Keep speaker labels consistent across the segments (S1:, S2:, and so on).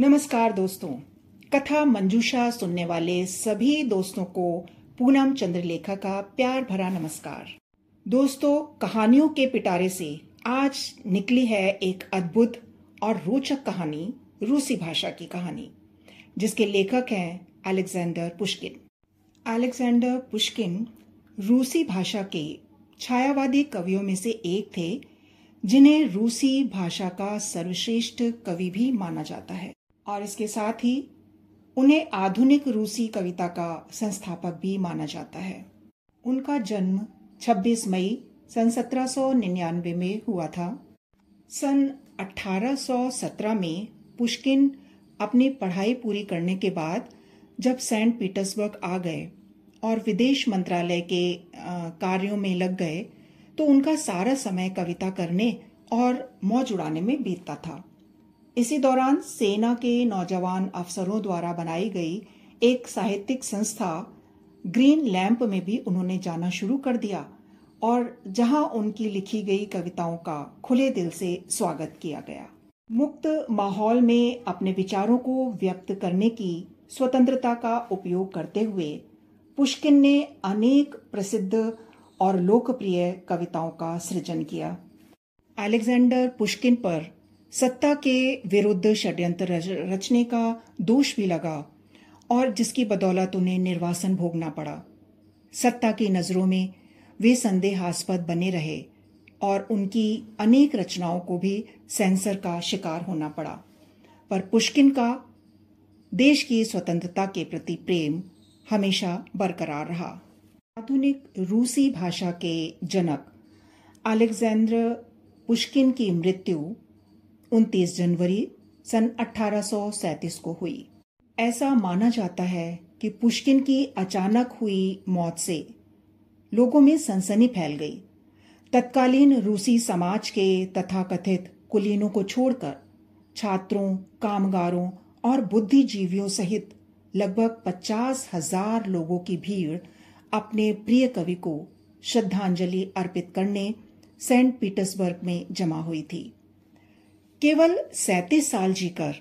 S1: नमस्कार दोस्तों। कथा मंजूषा सुनने वाले सभी दोस्तों को पूनम चंद्रलेखा का प्यार भरा नमस्कार। दोस्तों, कहानियों के पिटारे से आज निकली है एक अद्भुत और रोचक कहानी, रूसी भाषा की कहानी, जिसके लेखक हैं अलेक्जेंडर पुष्किन। अलेक्जेंडर पुष्किन रूसी भाषा के छायावादी कवियों में से एक थे, जिन्हें रूसी भाषा का सर्वश्रेष्ठ कवि भी माना जाता है। और इसके साथ ही उन्हें आधुनिक रूसी कविता का संस्थापक भी माना जाता है। उनका जन्म 26 मई सन 1799 में हुआ था। सन 1817 में पुष्किन अपनी पढ़ाई पूरी करने के बाद जब सेंट पीटर्सबर्ग आ गए और विदेश मंत्रालय के कार्यों में लग गए तो उनका सारा समय कविता करने और मौज उड़ाने में बीतता था। इसी दौरान सेना के नौजवान अफसरों द्वारा बनाई गई एक साहित्यिक संस्था ग्रीन लैंप में भी उन्होंने जाना शुरू कर दिया और जहाँ उनकी लिखी गई कविताओं का खुले दिल से स्वागत किया गया। मुक्त माहौल में अपने विचारों को व्यक्त करने की स्वतंत्रता का उपयोग करते हुए पुष्किन ने अनेक प्रसिद्ध और लोकप्रिय कविताओं का सृजन किया। अलेक्जेंडर पुष्किन पर सत्ता के विरुद्ध षड्यंत्र रचने का दोष भी लगा और जिसकी बदौलत उन्हें निर्वासन भोगना पड़ा। सत्ता की नज़रों में वे संदेहास्पद बने रहे और उनकी अनेक रचनाओं को भी सेंसर का शिकार होना पड़ा। पर पुष्किन का देश की स्वतंत्रता के प्रति प्रेम हमेशा बरकरार रहा। आधुनिक रूसी भाषा के जनक अलेक्जेंद्र पुष्किन की मृत्यु 29 जनवरी सन 1837 को हुई। ऐसा माना जाता है कि पुष्किन की अचानक हुई मौत से लोगों में सनसनी फैल गई। तत्कालीन रूसी समाज के तथाकथित कुलीनों को छोड़कर छात्रों, कामगारों और बुद्धिजीवियों सहित लगभग पचास हज़ार लोगों की भीड़ अपने प्रिय कवि को श्रद्धांजलि अर्पित करने सेंट पीटर्सबर्ग में जमा हुई थी। केवल सैतीस साल जीकर,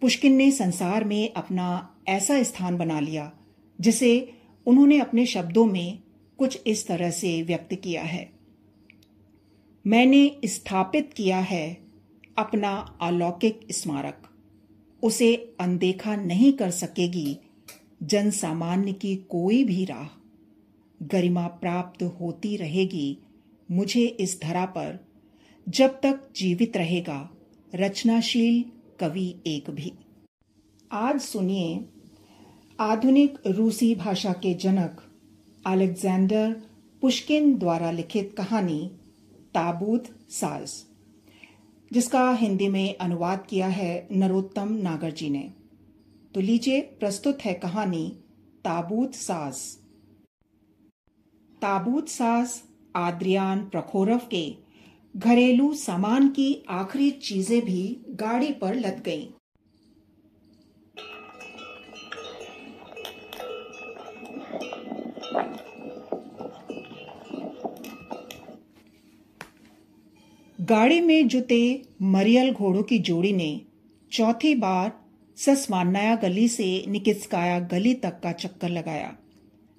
S1: पुष्किन ने संसार में अपना ऐसा स्थान बना लिया, जिसे उन्होंने अपने शब्दों में कुछ इस तरह से व्यक्त किया है। मैंने स्थापित किया है अपना अलौकिक स्मारक। उसे अनदेखा नहीं कर सकेगी जन सामान्य की कोई भी राह। गरिमा प्राप्त होती रहेगी मुझे इस धरा पर जब तक जीवित रहेगा, रचनाशील कवि एक भी। आज सुनिए आधुनिक रूसी भाषा के जनक अलेक्जेंडर पुष्किन द्वारा लिखित कहानी, ताबूत साज, जिसका हिंदी में अनुवाद किया है नरोत्तम नागर जी ने। तो लीजिए, प्रस्तुत है कहानी ताबूत साज। ताबूत साज आद्रियान प्रखोरव के घरेलू सामान की आखिरी चीज़ें भी गाड़ी पर लद गईं। गाड़ी में जुते मरियल घोड़ों की जोड़ी ने चौथी बार ससमान्नाया गली से निकिस्काया गली तक का चक्कर लगाया,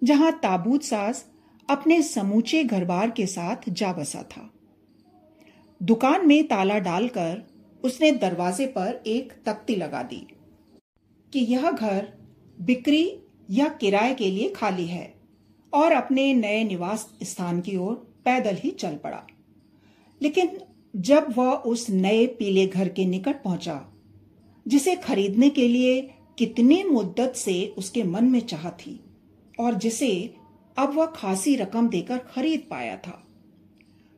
S1: जहाँ ताबूत सास अपने समूचे घरबार के साथ जा बसा था दुकान में ताला डालकर उसने दरवाजे पर एक तख्ती लगा दी कि यह घर बिक्री या किराए के लिए खाली है और अपने नए निवास स्थान की ओर पैदल ही चल पड़ा। लेकिन जब वह उस नए पीले घर के निकट पहुँचा, जिसे खरीदने के लिए कितनी मुद्दत से उसके मन में चाह थी और जिसे अब वह खासी रकम देकर खरीद पाया था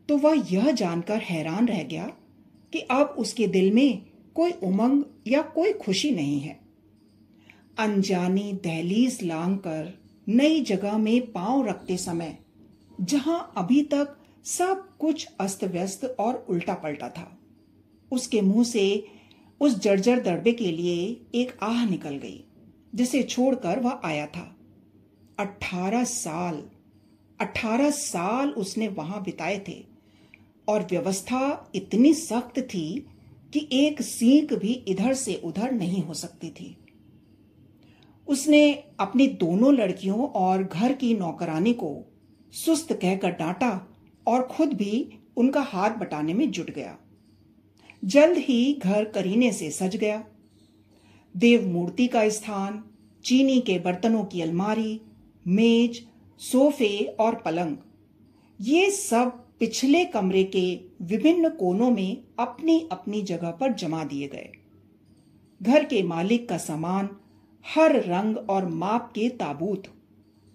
S1: तो वह यह जानकर हैरान रह गया कि अब उसके दिल में कोई उमंग या कोई खुशी नहीं है। अनजानी दहलीज लांग कर नई जगह में पाँव रखते समय, जहाँ अभी तक सब कुछ अस्त व्यस्त और उल्टा पलटा था, उसके मुँह से उस जर्जर दड़बे के लिए एक आह निकल गई, जिसे छोड़कर वह आया था। अठारह साल अठारह साल उसने वहाँ बिताए थे। और व्यवस्था इतनी सख्त थी कि एक सीख भी इधर से उधर नहीं हो सकती थी। उसने अपनी दोनों लड़कियों और घर की नौकरानी को सुस्त कहकर डांटा और खुद भी उनका हाथ बटाने में जुट गया। जल्द ही घर करीने से सज गया। देव मूर्ति का स्थान, चीनी के बर्तनों की अलमारी, मेज, सोफे और पलंग ये सब पिछले कमरे के विभिन्न कोनों में अपनी अपनी जगह पर जमा दिए गए। घर के मालिक का सामान हर रंग और माप के ताबूत,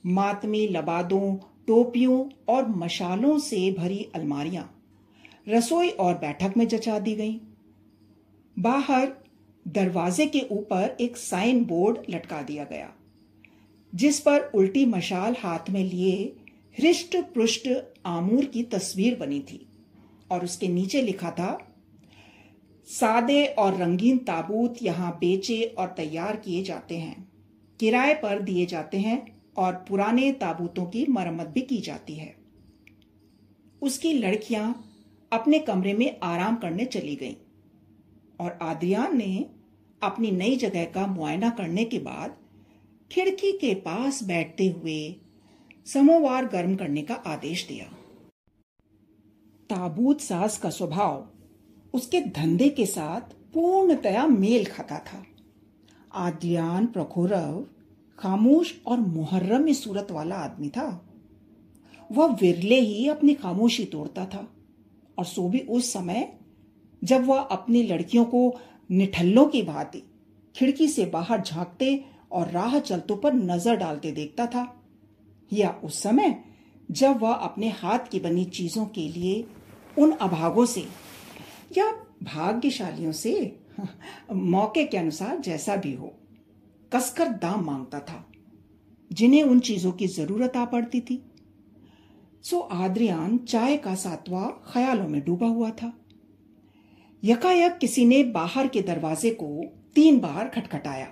S1: मातमी लबादों, टोपियों और मशालों से भरी अलमारियाँ, रसोई और बैठक में जचा दी गई। बाहर दरवाजे के ऊपर एक साइन बोर्ड लटका दिया गया, जिस पर उल्टी मशाल हाथ में लिए हृष्ट पृष्ठ आमूर की तस्वीर बनी थी और उसके नीचे लिखा था, सादे और रंगीन ताबूत यहाँ बेचे और तैयार किए जाते हैं, किराए पर दिए जाते हैं और पुराने ताबूतों की मरम्मत भी की जाती है। उसकी लड़कियाँ अपने कमरे में आराम करने चली गईं और आद्रियान ने अपनी नई जगह का मुआयना करने के बाद खिड़की के पास बैठते हुए समोवार गर्म करने का आदेश दिया। ताबूत सास का स्वभाव उसके धंधे के साथ पूर्णतया मेल खाता था। आद्रियान प्रखोरव खामोश और मुहर्रम में सूरत वाला आदमी था। वह विरले ही अपनी खामोशी तोड़ता था और सो भी उस समय जब वह अपनी लड़कियों को निठल्लों की भांति खिड़की से बाहर झांकते और राह चलतों पर नज़र डालते देखता था। या उस समय, जब वह अपने हाथ की बनी चीज़ों के लिए उन अभागों से या भाग्यशालियों से मौके के अनुसार जैसा भी हो, कसकर दाम माँगता था, जिन्हें उन चीज़ों की ज़रूरत आ पड़ती थी। सो आद्रियान चाय का सातवा ख्यालों में डूबा हुआ था। यकायक किसी ने बाहर के दरवाजे को तीन बार खटखटाया।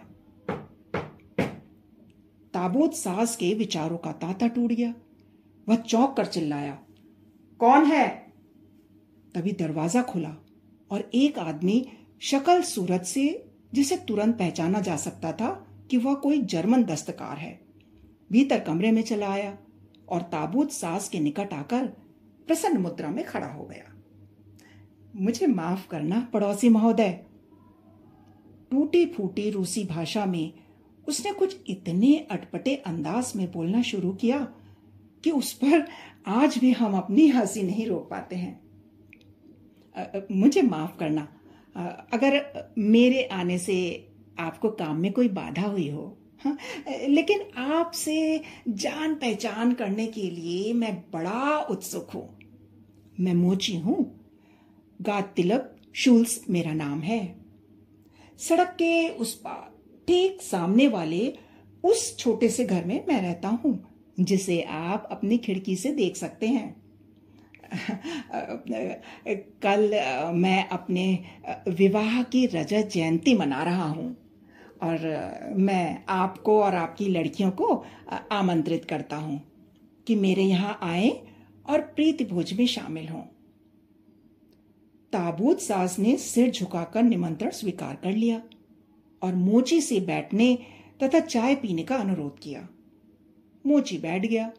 S1: ताबूत सास के विचारों का तांता टूट गया। वह चौंक कर चिल्लाया, कौन है? तभी दरवाज़ा खुला और एक आदमी शक्ल सूरत से, जिसे तुरंत पहचाना जा सकता था कि वह कोई जर्मन दस्तकार है, भीतर कमरे में चला आया और ताबूत सास के निकट आकर प्रसन्न मुद्रा में खड़ा हो गया। मुझे माफ़ करना, पड़ोसी महोदय। टूटी फूटी रूसी भाषा में उसने कुछ इतने अटपटे अंदाज में बोलना शुरू किया कि उस पर आज भी हम अपनी हँसी नहीं रोक पाते हैं। मुझे माफ़ करना। अगर मेरे आने से आपको काम में कोई बाधा हुई हो हाँ लेकिन आपसे जान पहचान करने के लिए मैं बड़ा उत्सुक हूँ। मैं मोची हूँ। गात तिलक शूल्स मेरा नाम है। सड़क के उस पार ठीक सामने वाले उस छोटे से घर में मैं रहता हूँ, जिसे आप अपनी खिड़की से देख सकते हैं। कल, मैं अपने विवाह की रजत जयंती मना रहा हूँ और मैं आपको और आपकी लड़कियों को आमंत्रित करता हूँ कि मेरे यहाँ आए और प्रीति भोज में शामिल हों। ताबूत सास ने सिर झुकाकर निमंत्रण स्वीकार कर लिया। और मोची से बैठने तथा चाय पीने का अनुरोध किया। मोची बैठ गया।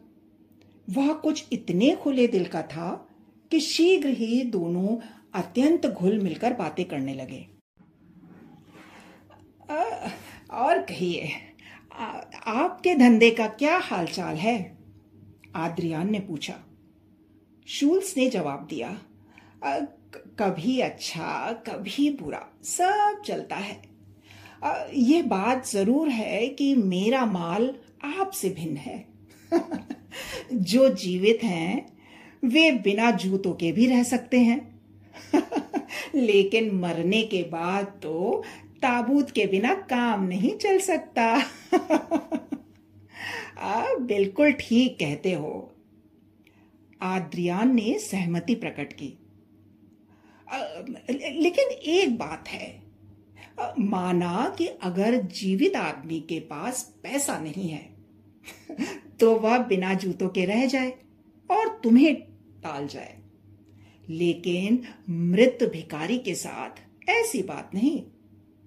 S1: वह कुछ इतने खुले दिल का था कि शीघ्र ही दोनों अत्यंत घुल मिलकर बातें करने लगे। और कहिए आपके धंधे का क्या हालचाल है? आद्रियान ने पूछा। शूल्स ने जवाब दिया आ, कभी अच्छा कभी बुरा सब चलता है। आ, ये बात ज़रूर है कि मेरा माल आपसे भिन्न है। जो जीवित हैं वे बिना जूतों के भी रह सकते हैं। लेकिन मरने के बाद तो ताबूत के बिना काम नहीं चल सकता। आप बिल्कुल ठीक कहते हो। आद्रियान ने सहमति प्रकट की। आ, लेकिन एक बात है। माना कि अगर जीवित आदमी के पास पैसा नहीं है तो वह बिना जूतों के रह जाए और तुम्हें टाल जाए। लेकिन मृत भिकारी के साथ ऐसी बात नहीं।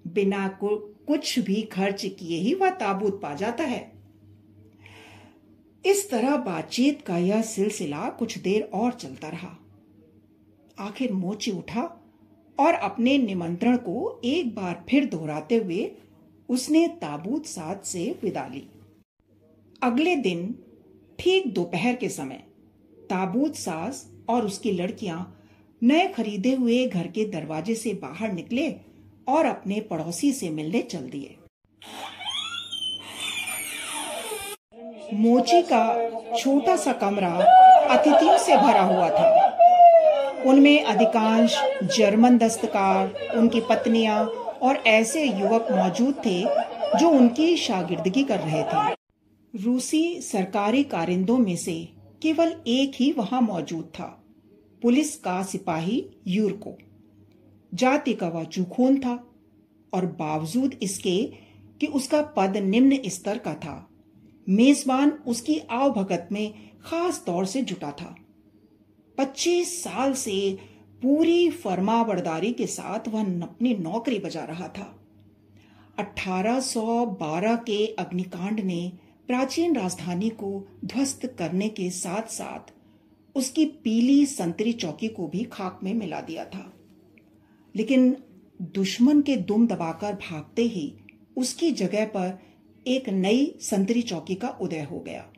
S1: बिना को, कुछ भी खर्च किए ही वह ताबूत पा जाता है। इस तरह बातचीत का यह सिलसिला कुछ देर और चलता रहा। आखिर मोची उठा और अपने निमंत्रण को एक बार फिर दोहराते हुए उसने ताबूत साथ से विदा ली। अगले दिन, ठीक दोपहर के समय, ताबूत सास और उसकी लड़कियाँ नए खरीदे हुए घर के दरवाजे से बाहर निकले और अपने पड़ोसी से मिलने चल दिए। मोची का छोटा सा कमरा अतिथियों से भरा हुआ था। उनमें अधिकांश जर्मन दस्तकार, उनकी पत्नियाँ और ऐसे युवक मौजूद थे जो उनकी शागिर्दगी कर रहे थे। रूसी सरकारी कारिंदों में से केवल एक ही वहाँ मौजूद था, पुलिस का सिपाही यूरको। जाति का वह चूखोन था और बावजूद इसके कि उसका पद निम्न स्तर का था, मेजबान उसकी आवभगत में खास तौर से जुटा था। पच्चीस साल से पूरी फरमाबरदारी के साथ वह अपनी नौकरी बजा रहा था। 1812 के अग्निकांड ने प्राचीन राजधानी को ध्वस्त करने के साथ साथ उसकी पीली संतरी चौकी को भी खाक में मिला दिया था। लेकिन दुश्मन के दुम दबाकर भागते ही उसकी जगह पर एक नई संतरी चौकी का उदय हो गया।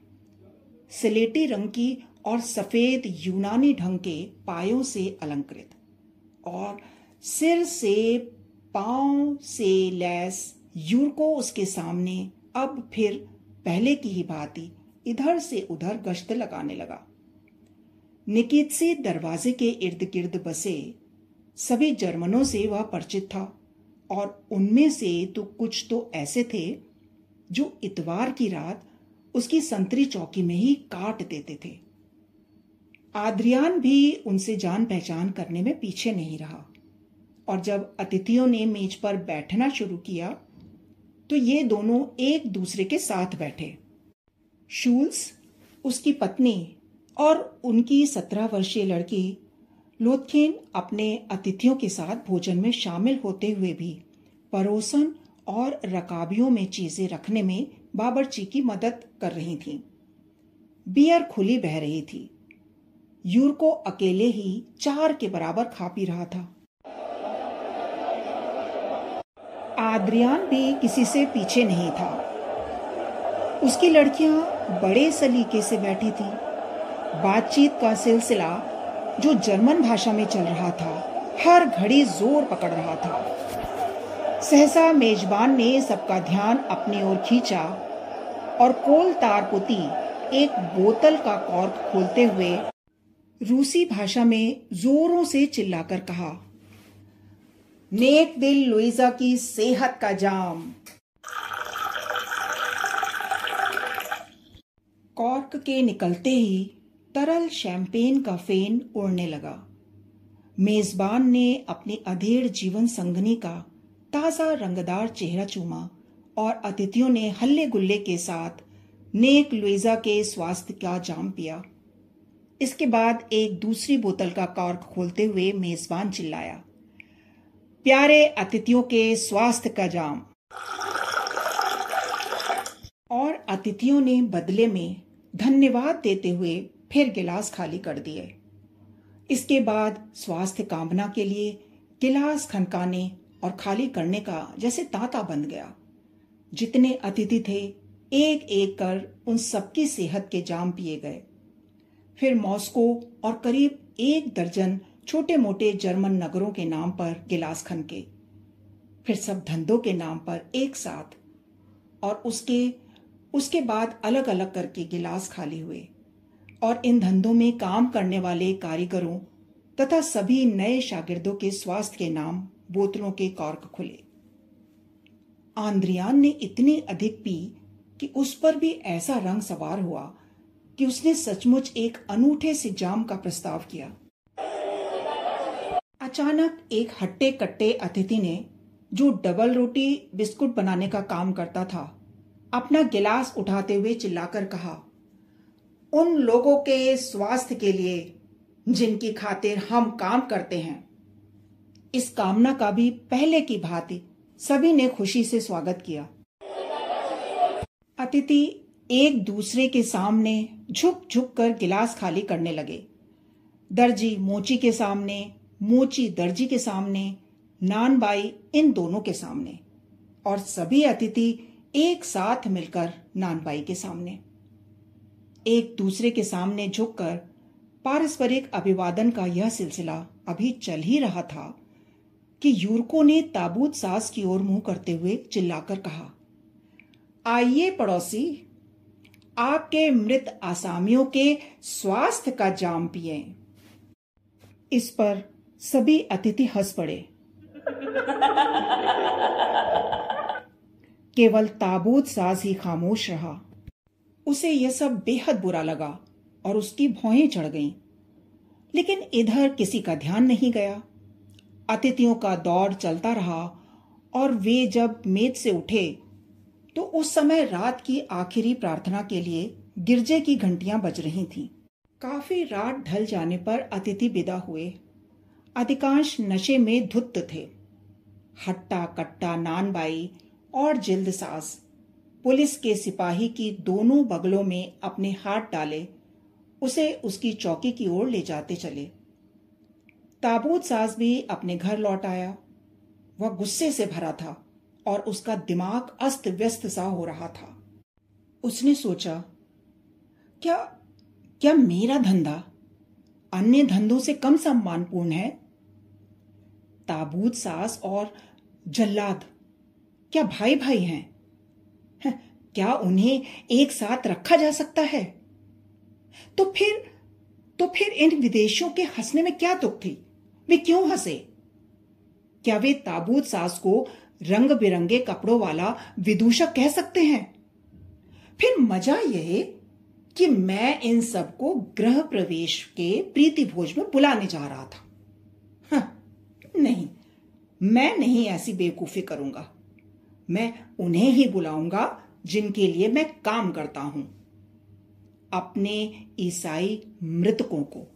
S1: सिलेटी रंग की और सफ़ेद यूनानी ढंग के पायों से अलंकृत और सिर से, पाँव से लैस यूरको उसके सामने अब फिर पहले की ही भांति इधर से उधर गश्त लगाने लगा। निकित से दरवाजे के इर्द गिर्द बसे सभी जर्मनों से वह परिचित था और उनमें से तो कुछ तो ऐसे थे जो इतवार की रात उसकी संतरी चौकी में ही काट देते थे। आद्रियान भी उनसे जान पहचान करने में पीछे नहीं रहा। और जब अतिथियों ने मेज पर बैठना शुरू किया तो ये दोनों एक दूसरे के साथ बैठे। शूल्स, उसकी पत्नी और उनकी सत्रह वर्षीय लड़की लोथखेन अपने अतिथियों के साथ भोजन में शामिल होते हुए भी परोसन और रकाबियों में चीज़ें रखने में बाबरची की मदद कर रही थीं। बियर खुली बह रही थी। यूरको अकेले ही चार के बराबर खा पी रहा था। आद्रियान भी किसी से पीछे नहीं था। उसकी लड़कियाँ बड़े सलीके से बैठी थी। बातचीत का सिलसिला जो जर्मन भाषा में चल रहा था, हर घड़ी ज़ोर पकड़ रहा था। सहसा मेजबान ने सबका ध्यान अपनी ओर खींचा और कोल तार पुती एक बोतल का कॉर्क खोलते हुए रूसी भाषा में जोरों से चिल्लाकर कहा, नेक दिल लुइजा की सेहत का जाम। कॉर्क के निकलते ही तरल शैंपेन का फेन उड़ने लगा। मेजबान ने अपनी अधेड़ जीवन संगनी का ताज़ा रंगदार चेहरा चूमा और अतिथियों ने हल्ले गुल्ले के साथ नेक लुइजा के स्वास्थ्य का जाम पिया। इसके बाद एक दूसरी बोतल का कॉर्क खोलते हुए मेजबान चिल्लाया, प्यारे अतिथियों के स्वास्थ्य का जाम। और अतिथियों ने बदले में धन्यवाद देते हुए फिर गिलास खाली कर दिए। इसके बाद स्वास्थ्य कामना के लिए गिलास खनकाने और खाली करने का जैसे तांता बन गया। जितने अतिथि थे एक एक कर उन सबकी सेहत के जाम पिए गए। फिर मॉस्को और करीब एक दर्जन छोटे मोटे जर्मन नगरों के नाम पर गिलास खनके फिर सब धंधों के नाम पर एक साथ। और उसके उसके बाद अलग अलग करके गिलास खाली हुए। और इन धंधों में काम करने वाले कारीगरों तथा सभी नए शागिर्दों के स्वास्थ्य के नाम बोतलों के कॉर्क खुले। आंद्रियान ने इतनी अधिक पी कि उस पर भी ऐसा रंग सवार हुआ कि उसने सचमुच एक अनूठे से जाम का प्रस्ताव किया। अचानक एक हट्टे कट्टे अतिथि ने, जो डबल रोटी, बिस्कुट बनाने का काम करता था, अपना गिलास उठाते हुए चिल्लाकर कहा, उन लोगों के स्वास्थ्य के लिए, जिनकी खातिर हम काम करते हैं, इस कामना का भी पहले की भांति सभी ने खुशी से स्वागत किया। अतिथि एक दूसरे के सामने झुक झुक कर गिलास खाली करने लगे। दर्जी मोची के सामने, मोची दर्जी के सामने, नानबाई इन दोनों के सामने और सभी अतिथि एक साथ मिलकर नानबाई के सामने। एक दूसरे के सामने झुककर पारस्परिक अभिवादन का यह सिलसिला अभी चल ही रहा था कि यूरको ने ताबूत सास की ओर मुँह करते हुए चिल्लाकर कहा, आइए पड़ोसी आपके मृत आसामियों के स्वास्थ्य का जाम पिए। इस पर सभी अतिथि हंस पड़े। केवल ताबूत साज ही खामोश रहा। उसे यह सब बेहद बुरा लगा और उसकी भौहें चढ़ गईं। लेकिन इधर किसी का ध्यान नहीं गया। अतिथियों का दौर चलता रहा और वे जब मेज से उठे तो उस समय रात की आखिरी प्रार्थना के लिए गिरजे की घंटियाँ बज रही थीं। काफ़ी रात ढल जाने पर अतिथि विदा हुए। अधिकांश नशे में धुत थे। हट्टा, कट्टा, नानबाई और जिल्द सास पुलिस के सिपाही की दोनों बगलों में अपने हाथ डाले, उसे उसकी चौकी की ओर ले जाते चले। ताबूत सास भी अपने घर लौट आया। वह गुस्से से भरा था। और उसका दिमाग अस्त व्यस्त सा हो रहा था। उसने सोचा क्या क्या मेरा धंधा अन्य धंधों से कम सम्मानपूर्ण है? ताबूत सास और जल्लाद क्या भाई भाई हैं? है, क्या उन्हें एक साथ रखा जा सकता है? तो फिर तो फिर इन विदेशियों के हंसने में क्या दुख थी? वे क्यों हंसे? क्या वे ताबूत सास को रंग बिरंगे कपड़ों वाला विदूषक कह सकते हैं। फिर मज़ा यह कि मैं इन सबको ग्रह प्रवेश के प्रीति भोज में बुलाने जा रहा था। हाँ, नहीं मैं नहीं ऐसी बेवकूफ़ी करूँगा। मैं उन्हें ही बुलाऊँगा जिनके लिए मैं काम करता हूँ। अपने ईसाई मृतकों को।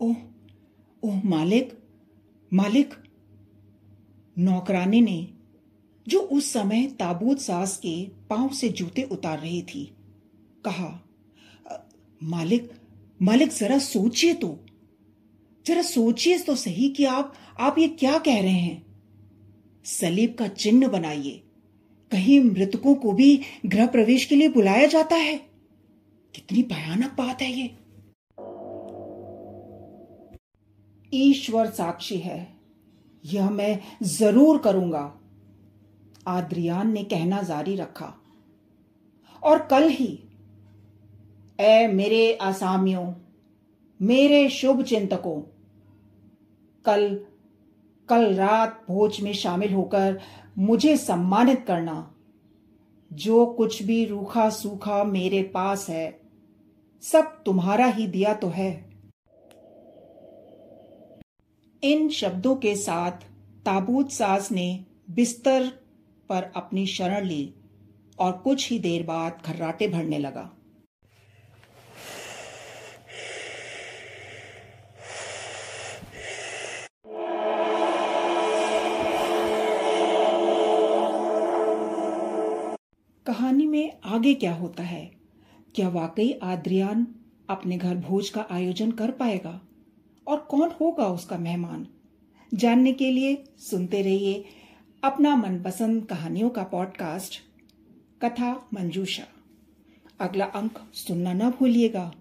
S1: ओह ओह, मालिक मालिक, नौकरानी ने, जो उस समय ताबूत सास के पाँव से जूते उतार रही थी, कहा, मालिक मालिक, जरा सोचिए तो जरा सोचिए तो सही कि आप आप ये क्या कह रहे हैं? सलीब का चिन्ह बनाइए। कहीं मृतकों को भी गृह प्रवेश के लिए बुलाया जाता है? कितनी भयानक बात है ये। ईश्वर साक्षी है। यह मैं ज़रूर करूँगा। आद्रियान ने कहना जारी रखा। और कल ही ए मेरे आसामियों, मेरे शुभ चिंतकों, कल कल रात भोज में शामिल होकर मुझे सम्मानित करना। जो कुछ भी रूखा सूखा मेरे पास है, सब तुम्हारा ही दिया तो है। इन शब्दों के साथ ताबूत सास ने बिस्तर पर अपनी शरण ली और कुछ ही देर बाद खर्राटे भरने लगा। कहानी में आगे क्या होता है? क्या वाकई आद्रियान अपने घर भोज का आयोजन कर पाएगा? और कौन होगा उसका मेहमान? जानने के लिए सुनते रहिए अपना मनपसंद कहानियों का पॉडकास्ट कथा मंजूषा। अगला अंक सुनना ना भूलिएगा,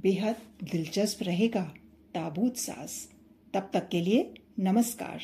S1: बेहद दिलचस्प रहेगा, ताबूत सास तब तक के लिए नमस्कार।